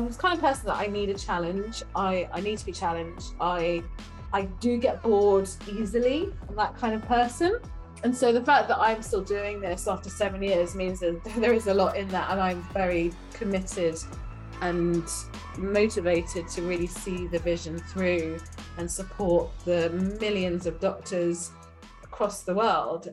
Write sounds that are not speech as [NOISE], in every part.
I'm the kind of person that I need a challenge. I, I need to be challenged. I I do get bored easily. I'm that kind of person. And so the fact that I'm still doing this after seven years means that [LAUGHS] there is a lot in that, and I'm very committed and motivated to really see the vision through and support the millions of doctors across the world.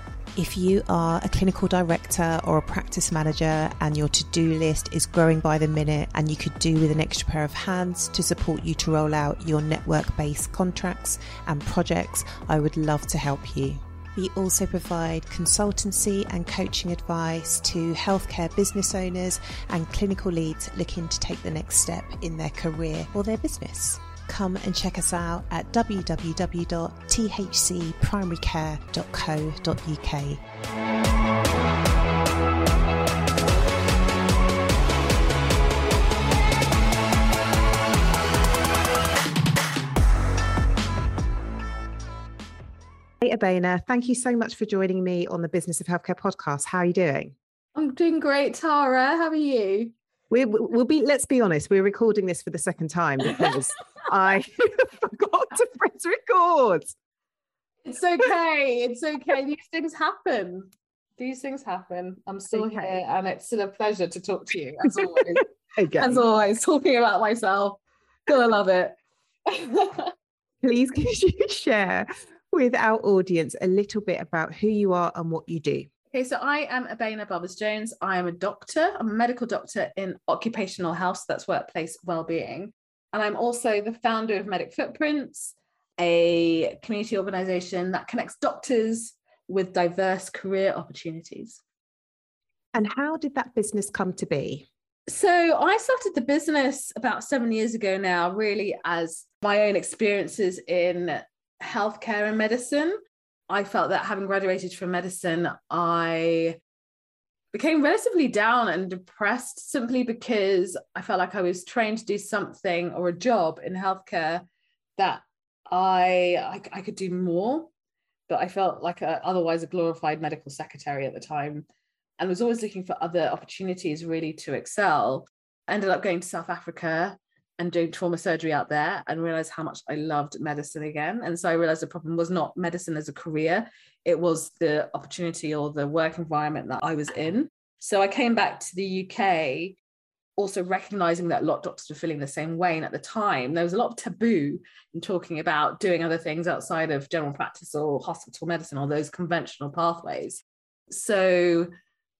If you are a clinical director or a practice manager and your to do list is growing by the minute and you could do with an extra pair of hands to support you to roll out your network based contracts and projects, I would love to help you. We also provide consultancy and coaching advice to healthcare business owners and clinical leads looking to take the next step in their career or their business come and check us out at www.thcprimarycare.co.uk. Hey, Abeyna, thank you so much for joining me on the Business of Healthcare podcast. How are you doing? I'm doing great, Tara. How are you? we will be let's be honest we're recording this for the second time because [LAUGHS] i [LAUGHS] forgot to press record. It's okay it's okay. These things happen. These things happen. I'm still okay. here and it's still a pleasure to talk to you [LAUGHS] as always. As always talking about myself. Gonna love it. [LAUGHS] Please could you share with our audience a little bit about who you are and what you do? Okay, so I am Abeyna Bubbers-Jones. I am a doctor. I'm a medical doctor in occupational health, So that's workplace well-being. And I'm also the founder of Medic Footprints, a community organization that connects doctors with diverse career opportunities. And how did that business come to be? So I started the business about seven years ago now, really as my own experiences in healthcare and medicine. I felt that having graduated from medicine, I became relatively down and depressed simply because I felt like I was trained to do something or a job in healthcare that I I, I could do more, but I felt like a, otherwise a glorified medical secretary at the time, and was always looking for other opportunities really to excel. Ended up going to South Africa and doing trauma surgery out there and realized how much I loved medicine again. And so I realized the problem was not medicine as a career, it was the opportunity or the work environment that I was in. So I came back to the UK also recognizing that a lot of doctors were feeling the same way. And at the time, there was a lot of taboo in talking about doing other things outside of general practice or hospital medicine or those conventional pathways. So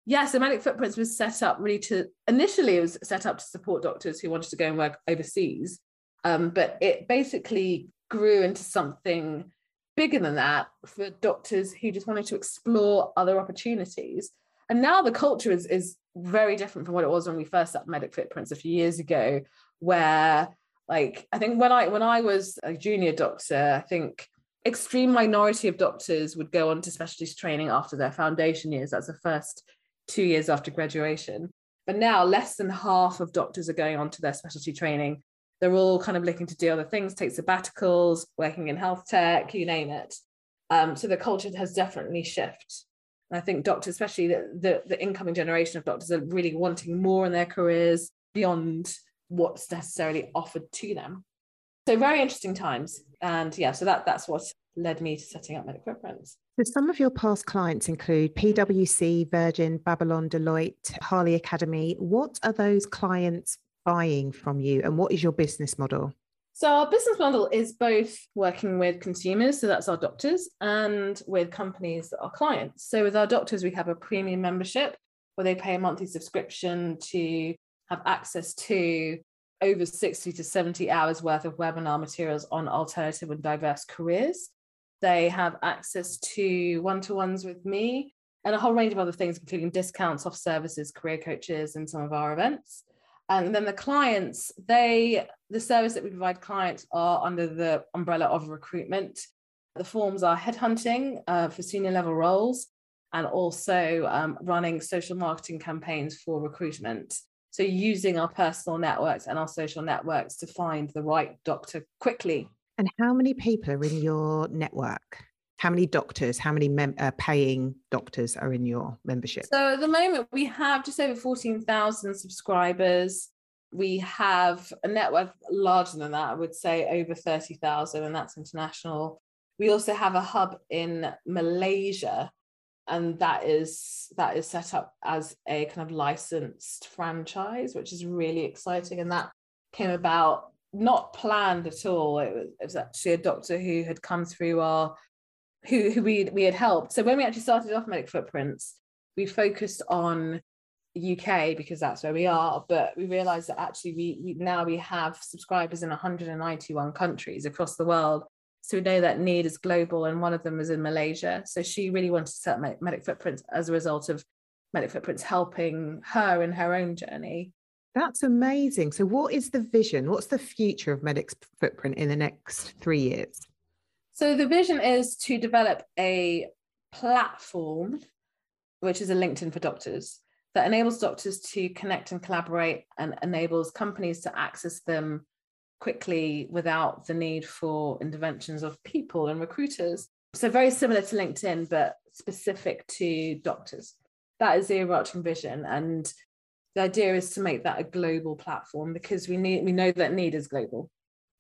yeah, so Medic Footprints was set up really to initially it was set up to support doctors who wanted to go and work overseas, um, but it basically grew into something bigger than that for doctors who just wanted to explore other opportunities. And now the culture is is very different from what it was when we first set Medic Footprints a few years ago, where like I think when I when I was a junior doctor, I think extreme minority of doctors would go on to specialist training after their foundation years. That's the first two years after graduation. But now less than half of doctors are going on to their specialty training. They're all kind of looking to do other things, take sabbaticals, working in health tech, you name it. Um, so the culture has definitely shifted. And I think doctors, especially the, the, the incoming generation of doctors, are really wanting more in their careers beyond what's necessarily offered to them. So very interesting times. And yeah, so that that's what led me to setting up Medic Footprints. So some of your past clients include PwC, Virgin, Babylon, Deloitte, Harley Academy. What are those clients buying from you and what is your business model? So our business model is both working with consumers, so that's our doctors, and with companies that are clients. So with our doctors, we have a premium membership where they pay a monthly subscription to have access to over 60 to 70 hours worth of webinar materials on alternative and diverse careers. They have access to one to ones with me and a whole range of other things, including discounts off services, career coaches, and some of our events. And then the clients, they the service that we provide clients are under the umbrella of recruitment. The forms are headhunting uh, for senior level roles and also um, running social marketing campaigns for recruitment. So using our personal networks and our social networks to find the right doctor quickly. And how many people are in your network? How many doctors, how many mem- uh, paying doctors are in your membership? So at the moment, we have just over 14,000 subscribers. We have a network larger than that, I would say over 30,000, and that's international. We also have a hub in Malaysia, and that is that is set up as a kind of licensed franchise, which is really exciting. And that came about not planned at all. It was, it was actually a doctor who had come through our who, who we, we had helped. So when we actually started off Medic Footprints, we focused on UK because that's where we are, but we realized that actually we, we now we have subscribers in 191 countries across the world. So we know that need is global, and one of them is in Malaysia. So she really wanted to set Medic Footprints as a result of Medic Footprints helping her in her own journey. That's amazing. So, what is the vision? What's the future of Medic's Footprint in the next three years? So the vision is to develop a platform, which is a LinkedIn for doctors, that enables doctors to connect and collaborate and enables companies to access them quickly without the need for interventions of people and recruiters. So very similar to LinkedIn, but specific to doctors. That is the overarching vision. And the idea is to make that a global platform because we need we know that need is global.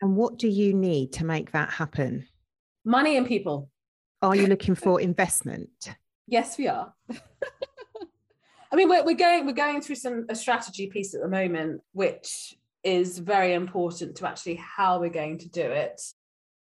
And what do you need to make that happen? money and people. Are you looking for investment? Yes, we are. [LAUGHS] I mean, we're, we're going we're going through some a strategy piece at the moment, which is very important to actually how we're going to do it.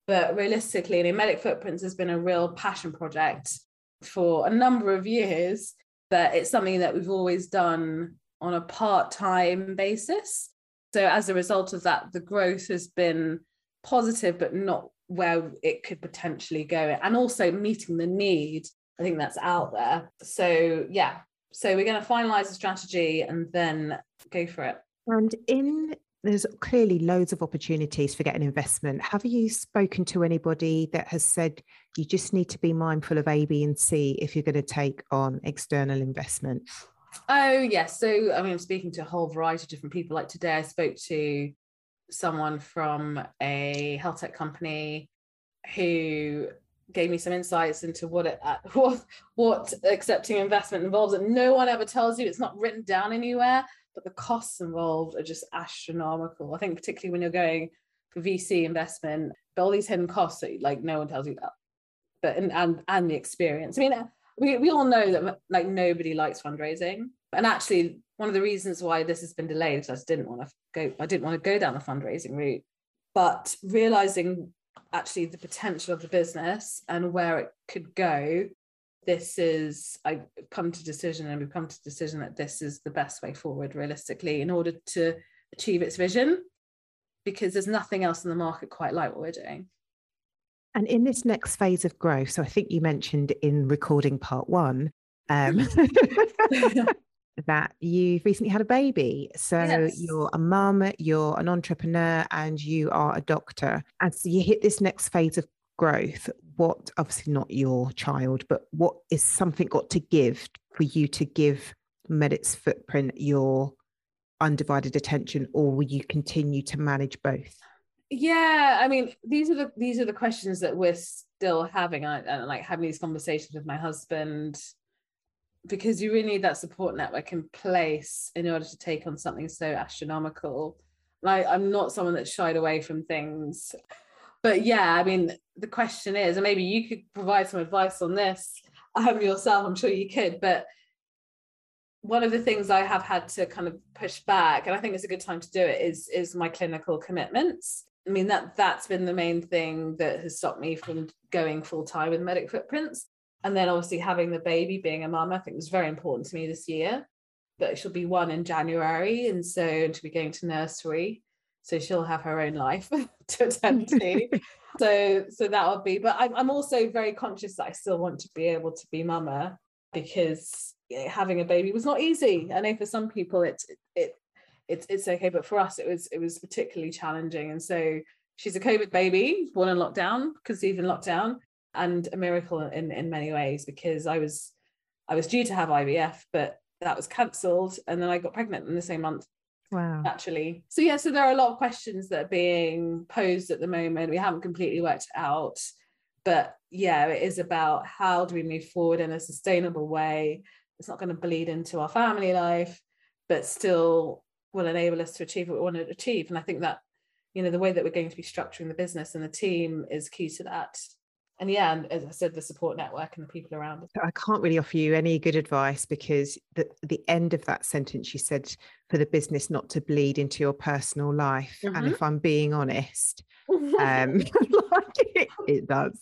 But realistically, I mean, Medic Footprints has been a real passion project for a number of years, but it's something that we've always done on a part-time basis. So as a result of that, the growth has been positive, but not where it could potentially go. And also meeting the need i think that's out there. So yeah so we're going to finalize the strategy and then go for it. And in there's clearly loads of opportunities for getting investment. Have you spoken to anybody that has said you just need to be mindful of a b and c if you're going to take on external investment oh yes. So i mean i'm speaking to a whole variety of different people. Like today i spoke to someone from a health tech company who gave me some insights into what it uh, [LAUGHS] what what accepting investment involves and no one ever tells you. It's not written down anywhere but the costs involved are just astronomical. I think particularly when you're going for vc investment but all these hidden costs that like no one tells you that but and and, and the experience. I mean we, we all know that like nobody likes fundraising and actually one of the reasons why this has been delayed is I didn't want to go, I didn't want to go down the fundraising route. But realizing actually the potential of the business and where it could go, this is I come to decision and we've come to decision that this is the best way forward realistically in order to achieve its vision because there's nothing else in the market quite like what we're doing. And in this next phase of growth, so I think you mentioned in recording part one, um, [LAUGHS] [LAUGHS] that you've recently had a baby. So yes. you're a mum, you're an entrepreneur, and you are a doctor. And so you hit this next phase of growth. What, obviously, not your child, but what is something got to give for you to give Medic's footprint your undivided attention, or will you continue to manage both? Yeah, I mean, these are the these are the questions that we're still having. I, I like having these conversations with my husband because you really need that support network in place in order to take on something so astronomical. Like I'm not someone that's shied away from things. But yeah, I mean, the question is, and maybe you could provide some advice on this um, yourself, I'm sure you could, but one of the things I have had to kind of push back, and I think it's a good time to do it, is is my clinical commitments. I mean that that's been the main thing that has stopped me from going full time with Medic Footprints. And then obviously having the baby being a mum i think was very important to me this year. But she'll be one in january and so she'll be going to nursery. So she'll have her own life [LAUGHS] to attend to. [LAUGHS] So so that will be but I'm, I'm also very conscious that i still want to be able to be mama because you know, having a baby was not easy. I know for some people it, it it's it's okay, but for us it was it was particularly challenging. And so she's a COVID baby, born in lockdown, conceived in lockdown, and a miracle in in many ways because I was I was due to have IVF, but that was cancelled, and then I got pregnant in the same month. Wow. Actually. So yeah, so there are a lot of questions that are being posed at the moment. We haven't completely worked out. But yeah, it is about how do we move forward in a sustainable way. It's not going to bleed into our family life, but still will enable us to achieve what we want to achieve. And I think that, you know, the way that we're going to be structuring the business and the team is key to that and yeah, and as I said, the support network and the people around us. I can't really offer you any good advice because the the end of that sentence you said for the business not to bleed into your personal life. Mm-hmm. And if I'm being honest, [LAUGHS] um, [LAUGHS] like it, it, does.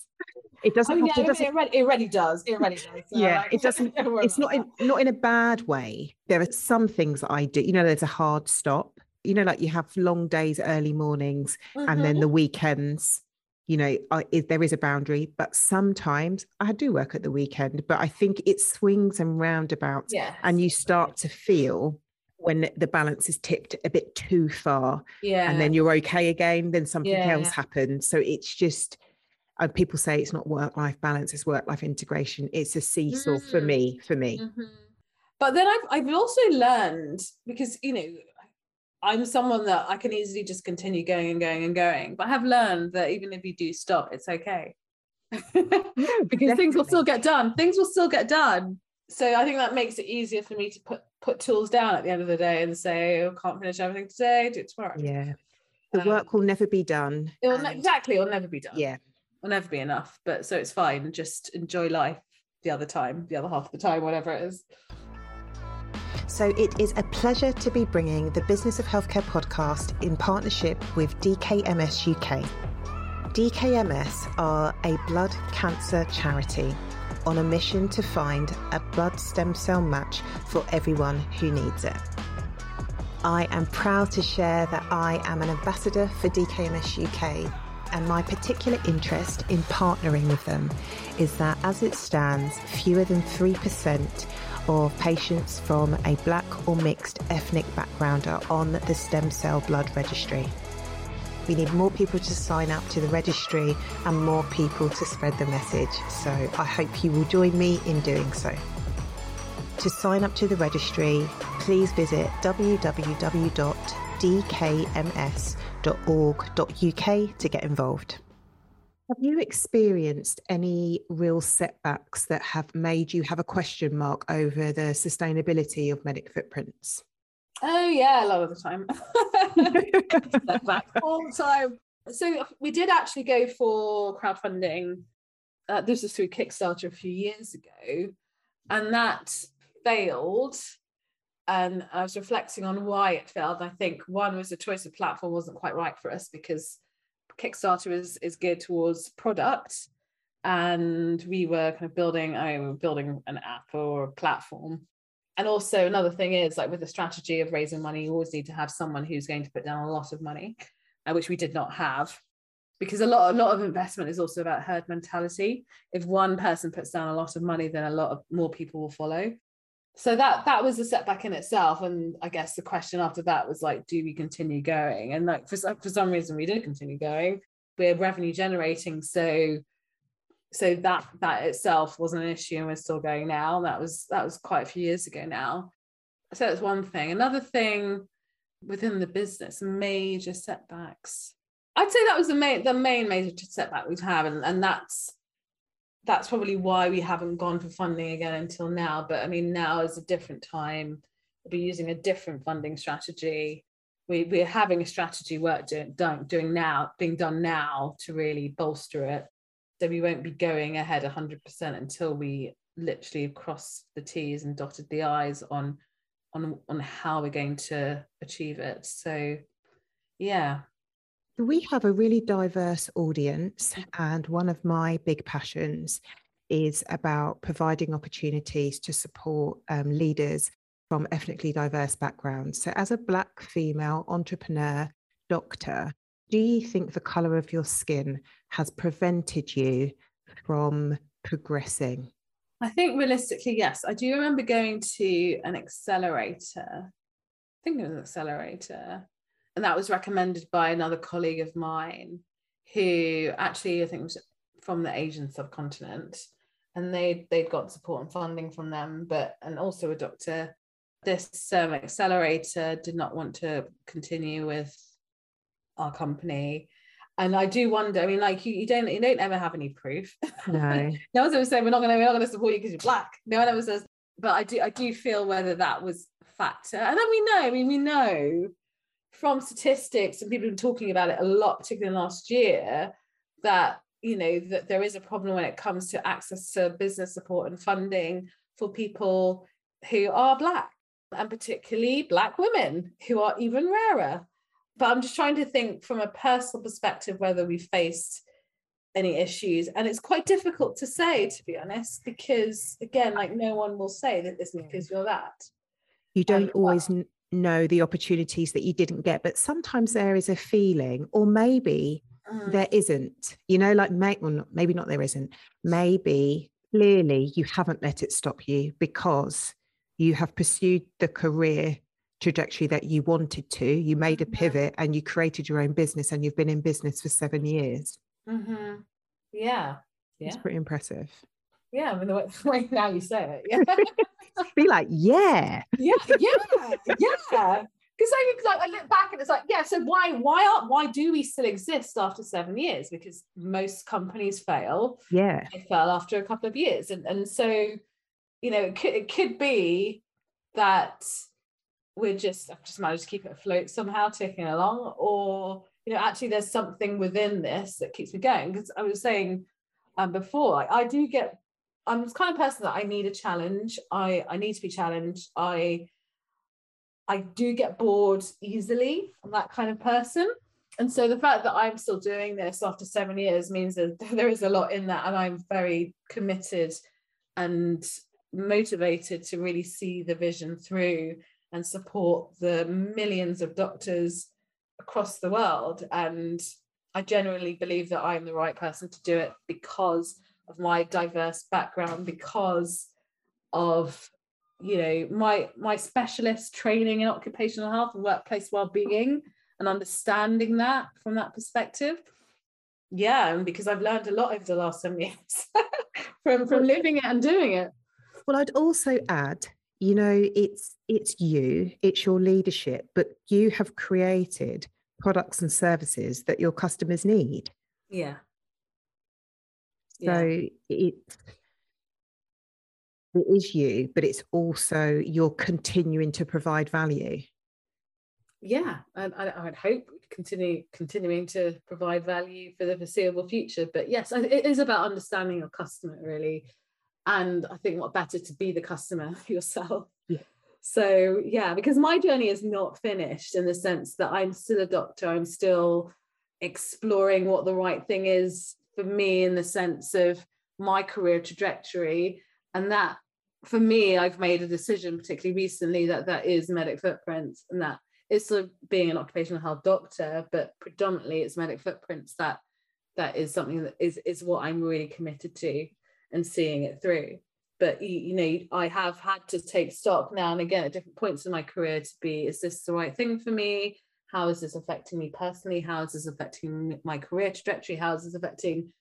It doesn't. Yeah, it, doesn't it, really, it, really, does. It really does. So yeah, like, it doesn't. [LAUGHS] it's not in, [LAUGHS] not in a bad way. There are some things I do. You know, there's a hard stop. You know, like you have long days, early mornings, mm-hmm. and then mm-hmm. the weekends you know I, there is a boundary but sometimes i do work at the weekend but i think it swings and roundabouts yes. and you start to feel when the balance is tipped a bit too far yeah and then you're okay again then something yeah. else happens so it's just uh, people say it's not work life balance it's work life integration it's a seesaw mm-hmm. for me for me mm-hmm. but then I've, I've also learned because you know I'm someone that I can easily just continue going and going and going. But I have learned that even if you do stop, it's okay. [LAUGHS] because definitely. things will still get done. Things will still get done. So I think that makes it easier for me to put put tools down at the end of the day and say, oh, can't finish everything today, do it tomorrow. Yeah. The um, work will never be done. It will and... exactly, it'll never be done. Yeah. It'll never be enough. But so it's fine. Just enjoy life the other time, the other half of the time, whatever it is. So it is a pleasure to be bringing the Business of Healthcare podcast in partnership with DKMS UK. DKMS are a blood cancer charity on a mission to find a blood stem cell match for everyone who needs it. I am proud to share that I am an ambassador for DKMS UK, and my particular interest in partnering with them is that as it stands, fewer than 3% of patients from a black or mixed ethnic background are on the stem cell blood registry. We need more people to sign up to the registry and more people to spread the message. So I hope you will join me in doing so. To sign up to the registry, please visit www.dkms.org.uk to get involved. Have you experienced any real setbacks that have made you have a question mark over the sustainability of medic footprints? Oh yeah, a lot of the time. [LAUGHS] all the time. So we did actually go for crowdfunding. Uh, this was through Kickstarter a few years ago, and that failed. And I was reflecting on why it failed. I think one was the choice of platform wasn't quite right for us because Kickstarter is is geared towards product, and we were kind of building I mean, building an app or a platform. And also another thing is like with the strategy of raising money, you always need to have someone who's going to put down a lot of money, uh, which we did not have. Because a lot, a lot of investment is also about herd mentality. If one person puts down a lot of money, then a lot of more people will follow so that that was a setback in itself and i guess the question after that was like do we continue going? And like for, for some reason we did continue going. We're revenue generating so so that that itself wasn't an issue and we're still going now. That was that was quite a few years ago now. So that's one thing. Another thing within the business major setbacks. I'd say that was the main the main major setback we've had and, and that's that's probably why we haven't gone for funding again until now. But I mean, now is a different time. We'll be using a different funding strategy. We, we're having a strategy work doing, doing now, being done now to really bolster it. So we won't be going ahead 100% until we literally cross the T's and dotted the I's on on on how we're going to achieve it. So yeah, we have a really diverse audience, and one of my big passions is about providing opportunities to support um, leaders from ethnically diverse backgrounds. So, as a Black female entrepreneur, doctor, do you think the colour of your skin has prevented you from progressing? I think realistically, yes. I do remember going to an accelerator. I think it was an accelerator. And that was recommended by another colleague of mine who actually I think was from the Asian subcontinent. And they they'd got support and funding from them, but and also a doctor. This um, accelerator did not want to continue with our company and I do wonder. I mean, like you, you don't you don't ever have any proof. No. [LAUGHS] no one's ever saying we're not going to we're not going to support you because you're black. No one ever says. But I do I do feel whether that was a factor, and then we know. I mean, we know from statistics and people have been talking about it a lot, particularly last year, that you know that there is a problem when it comes to access to business support and funding for people who are black and particularly black women who are even rarer but I'm just trying to think from a personal perspective whether we faced any issues. And it's quite difficult to say, to be honest, because again, like no one will say that this because you're that. You don't uh, always well, know the opportunities that you didn't get, but sometimes there is a feeling, or maybe mm. there isn't, you know, like may, well, not, maybe not there isn't, maybe clearly you haven't let it stop you because you have pursued the career trajectory that you wanted to. You made a mm-hmm. pivot and you created your own business and you've been in business for seven years. Mm-hmm. Yeah. Yeah. It's pretty impressive. Yeah. I mean, the way [LAUGHS] now you say it. Yeah. [LAUGHS] Be like, yeah. Yeah. Yeah. Yeah. Because I, like, I look back and it's like, yeah, so why why are why do we still exist after seven years? Because most companies fail. Yeah. They fail after a couple of years. And and so, you know, it could, it could be that we're just I've just managed to keep it afloat somehow, ticking along, or you know, actually there's something within this that keeps me going. Because I was saying um, before, I, I do get I'm the kind of person that I need a challenge. I I need to be challenged. I I do get bored easily. I'm that kind of person. And so the fact that I'm still doing this after seven years means that [LAUGHS] there is a lot in that, and I'm very committed and motivated to really see the vision through and support the millions of doctors across the world. And I generally believe that I'm the right person to do it because of my diverse background, because of you know my my specialist training in occupational health and workplace well-being and understanding that from that perspective. Yeah and because i've learned a lot over the last seven [LAUGHS] years from from living it and doing it. Well i'd also add you know it's it's you it's your leadership but you have created products and services that your customers need. Yeah so yeah. it it is you but it's also you're continuing to provide value yeah and I, i'd hope continue continuing to provide value for the foreseeable future but yes it is about understanding your customer really and i think what better to be the customer [LAUGHS] yourself yeah. so yeah because my journey is not finished in the sense that i'm still a doctor i'm still exploring what the right thing is for me in the sense of my career trajectory. And that for me i've made a decision particularly recently that that is medic footprints and that it's sort of being an occupational health doctor but predominantly it's medic footprints that that is something that is is what i'm really committed to and seeing it through. But you, you, know i have had to take stock now and again at different points in my career to be is this the right thing for me how is this affecting me personally? How is this affecting my career trajectory? How is this affecting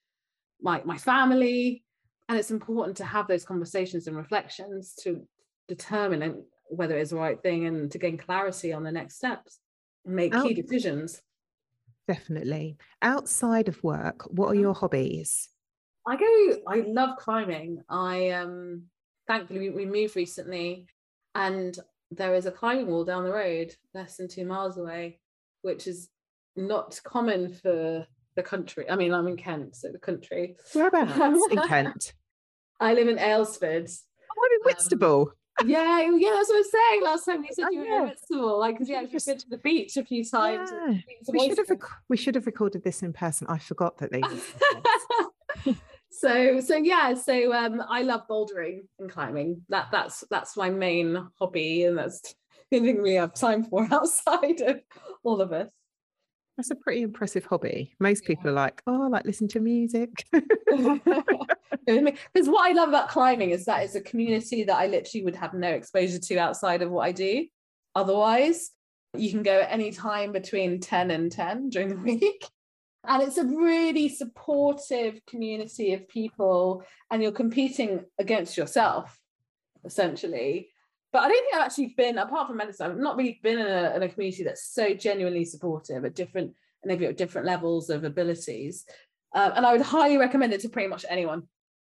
my, my family? And it's important to have those conversations and reflections to determine whether it's the right thing and to gain clarity on the next steps and make key decisions. Definitely. Outside of work what are mm-hmm. your hobbies? I go, I love climbing. I um thankfully we, we moved recently and there is a climbing wall down the road, less than two miles away, which is not common for the country. I mean, I'm in Kent, so the country. Whereabouts in [LAUGHS] Kent? I live in Aylesford. Oh, I'm in Whitstable. Um, yeah, yeah, that's what I was saying last time. You said you were in Whitstable, like because yeah, you've been to the beach a few times. Yeah. We should have rec- we should have recorded this in person. I forgot that they. [LAUGHS] [LAUGHS] so so yeah so um i love bouldering and climbing that that's that's my main hobby and that's the thing we have time for [LAUGHS] outside of all of us That's a pretty impressive hobby. Most people are like, oh, I like listen to music. [LAUGHS] Because what I love about climbing is that it's a community that I literally would have no exposure to outside of what I do. Otherwise, you can go at any time between 10 and 10 during the [LAUGHS] week. And it's a really supportive community of people, and you're competing against yourself, essentially. But I don't think I've actually been, apart from medicine, I've not really been in a, in a community that's so genuinely supportive at different, maybe at different levels of abilities. Um, and I would highly recommend it to pretty much anyone.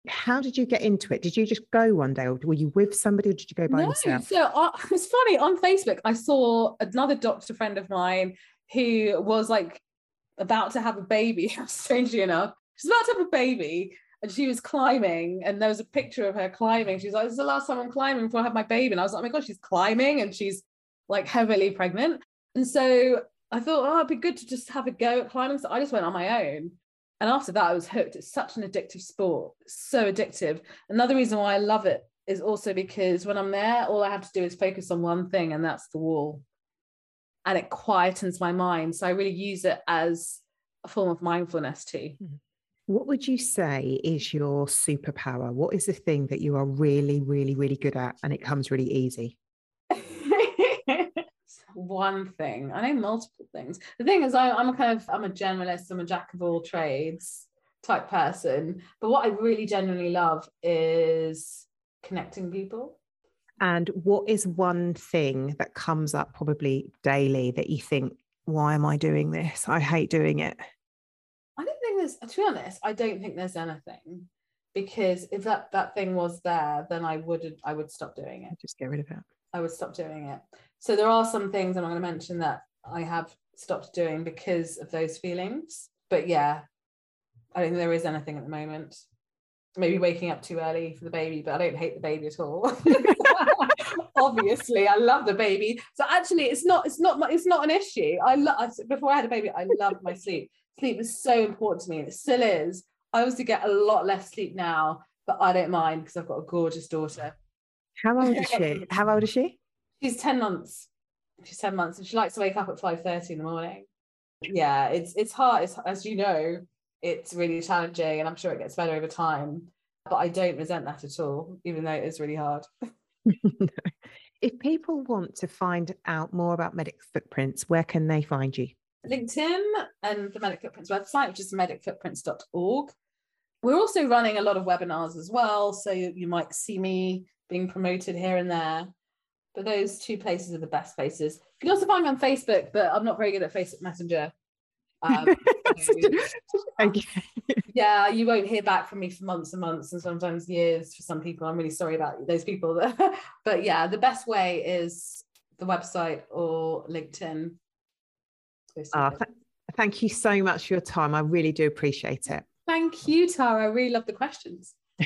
How did you get into it? Did you just go one day, or were you with somebody, or did you go by no, yourself? So uh, [LAUGHS] it's funny on Facebook. I saw another doctor friend of mine who was like about to have a baby. [LAUGHS] Strangely enough, she's about to have a baby, and she was climbing and there was a picture of her climbing. She's like this is the last time i'm climbing before i have my baby. And i was like oh my god she's climbing and she's like heavily pregnant. And so i thought oh it'd be good to just have a go at climbing. So i just went on my own. And after that i was hooked. It's such an addictive sport so addictive. Another reason why i love it is also because when i'm there all i have to do is focus on one thing and that's the wall and it quietens my mind so i really use it as a form of mindfulness too mm-hmm. What would you say is your superpower? What is the thing that you are really, really, really good at and it comes really easy? [LAUGHS] One thing. I know multiple things. The thing is, I, I'm a kind of I'm a generalist. I'm a jack of all trades type person. But what I really genuinely love is connecting people. And what is one thing that comes up probably daily that you think, why am I doing this? I hate doing it I don't think there's to be honest, I don't think there's anything because if that that thing was there, then I would I would stop doing it. Just get rid of it. I would stop doing it. So there are some things I'm going to mention that I have stopped doing because of those feelings. But yeah, I don't think there is anything at the moment. Maybe waking up too early for the baby, but I don't hate the baby at all. [LAUGHS] [LAUGHS] Obviously, I love the baby. So actually, it's not it's not it's not an issue. I love before I had a baby, I loved my sleep sleep was so important to me and it still is. I obviously get a lot less sleep now, but I don't mind because I've got a gorgeous daughter. How old is she? [LAUGHS] How old is she? She's 10 months. She's 10 months and she likes to wake up at 5:30 in the morning. Yeah, it's it's hard. It's, as you know, it's really challenging and I'm sure it gets better over time. But I don't resent that at all, even though it is really hard. [LAUGHS] [LAUGHS] if people want to find out more about Medic Footprints, where can they find you? LinkedIn and the Medic Footprints website, which is medicfootprints.org. We're also running a lot of webinars as well. So you, might see me being promoted here and there. But those two places are the best places. You can also find me on Facebook, but I'm not very good at Facebook Messenger. [LAUGHS] Um, [LAUGHS] okay. yeah, you won't hear back from me for months and months and sometimes years for some people. I'm really sorry about those people. [LAUGHS] but yeah, the best way is the website or LinkedIn uh, th- thank you so much for your time. I really do appreciate it. Thank you, Tara. I really love the questions. [LAUGHS]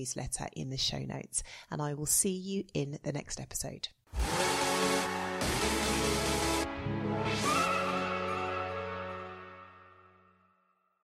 newsletter in the show notes, and I will see you in the next episode.